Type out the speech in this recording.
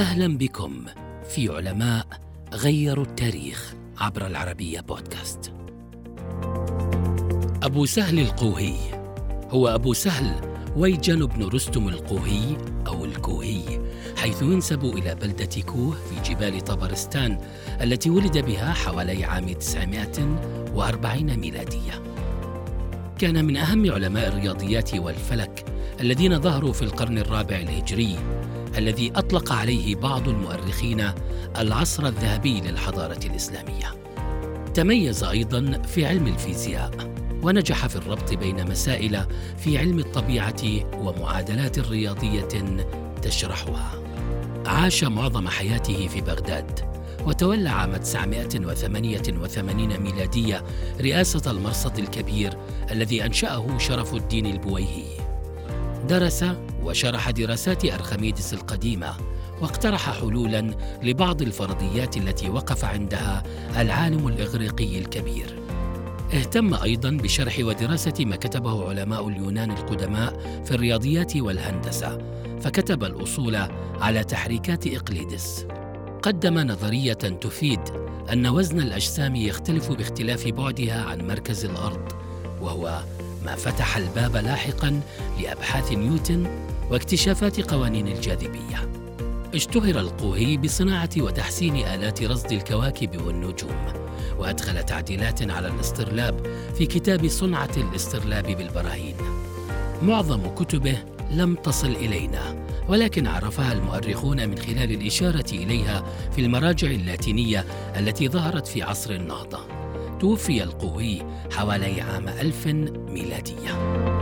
أهلا بكم في علماء غيروا التاريخ عبر العربية بودكاست. أبو سهل القوهي هو أبو سهل ويجن بن رستم القوهي أو الكوهي حيث ينسب إلى بلدة كوه في جبال طبرستان التي ولد بها حوالي عام 940 ميلادية. كان من أهم علماء الرياضيات والفلك الذين ظهروا في القرن الرابع الهجري الذي أطلق عليه بعض المؤرخين العصر الذهبي للحضارة الإسلامية. تميز أيضا في علم الفيزياء ونجح في الربط بين مسائل في علم الطبيعة ومعادلات رياضية تشرحها. عاش معظم حياته في بغداد وتولى عام 988 ميلادية رئاسة المرصد الكبير الذي أنشأه شرف الدين البويهي. درس وشرح دراسات أرخميدس القديمة واقترح حلولا لبعض الفرضيات التي وقف عندها العالم الإغريقي الكبير. اهتم أيضا بشرح ودراسة ما كتبه علماء اليونان القدماء في الرياضيات والهندسة فكتب الأصول على تحريكات إقليدس قدم نظرية تفيد أن وزن الأجسام يختلف باختلاف بعدها عن مركز الأرض وهو ما فتح الباب لاحقا لأبحاث نيوتن واكتشافات قوانين الجاذبية. اشتهر القوهي بصناعة وتحسين آلات رصد الكواكب والنجوم وأدخل تعديلات على الاسترلاب في كتاب صنعة الاسترلاب بالبراهين. معظم كتبه لم تصل إلينا ولكن عرفها المؤرخون من خلال الإشارة إليها في المراجع اللاتينية التي ظهرت في عصر النهضة. توفي القوي حوالي عام ألف ميلادية.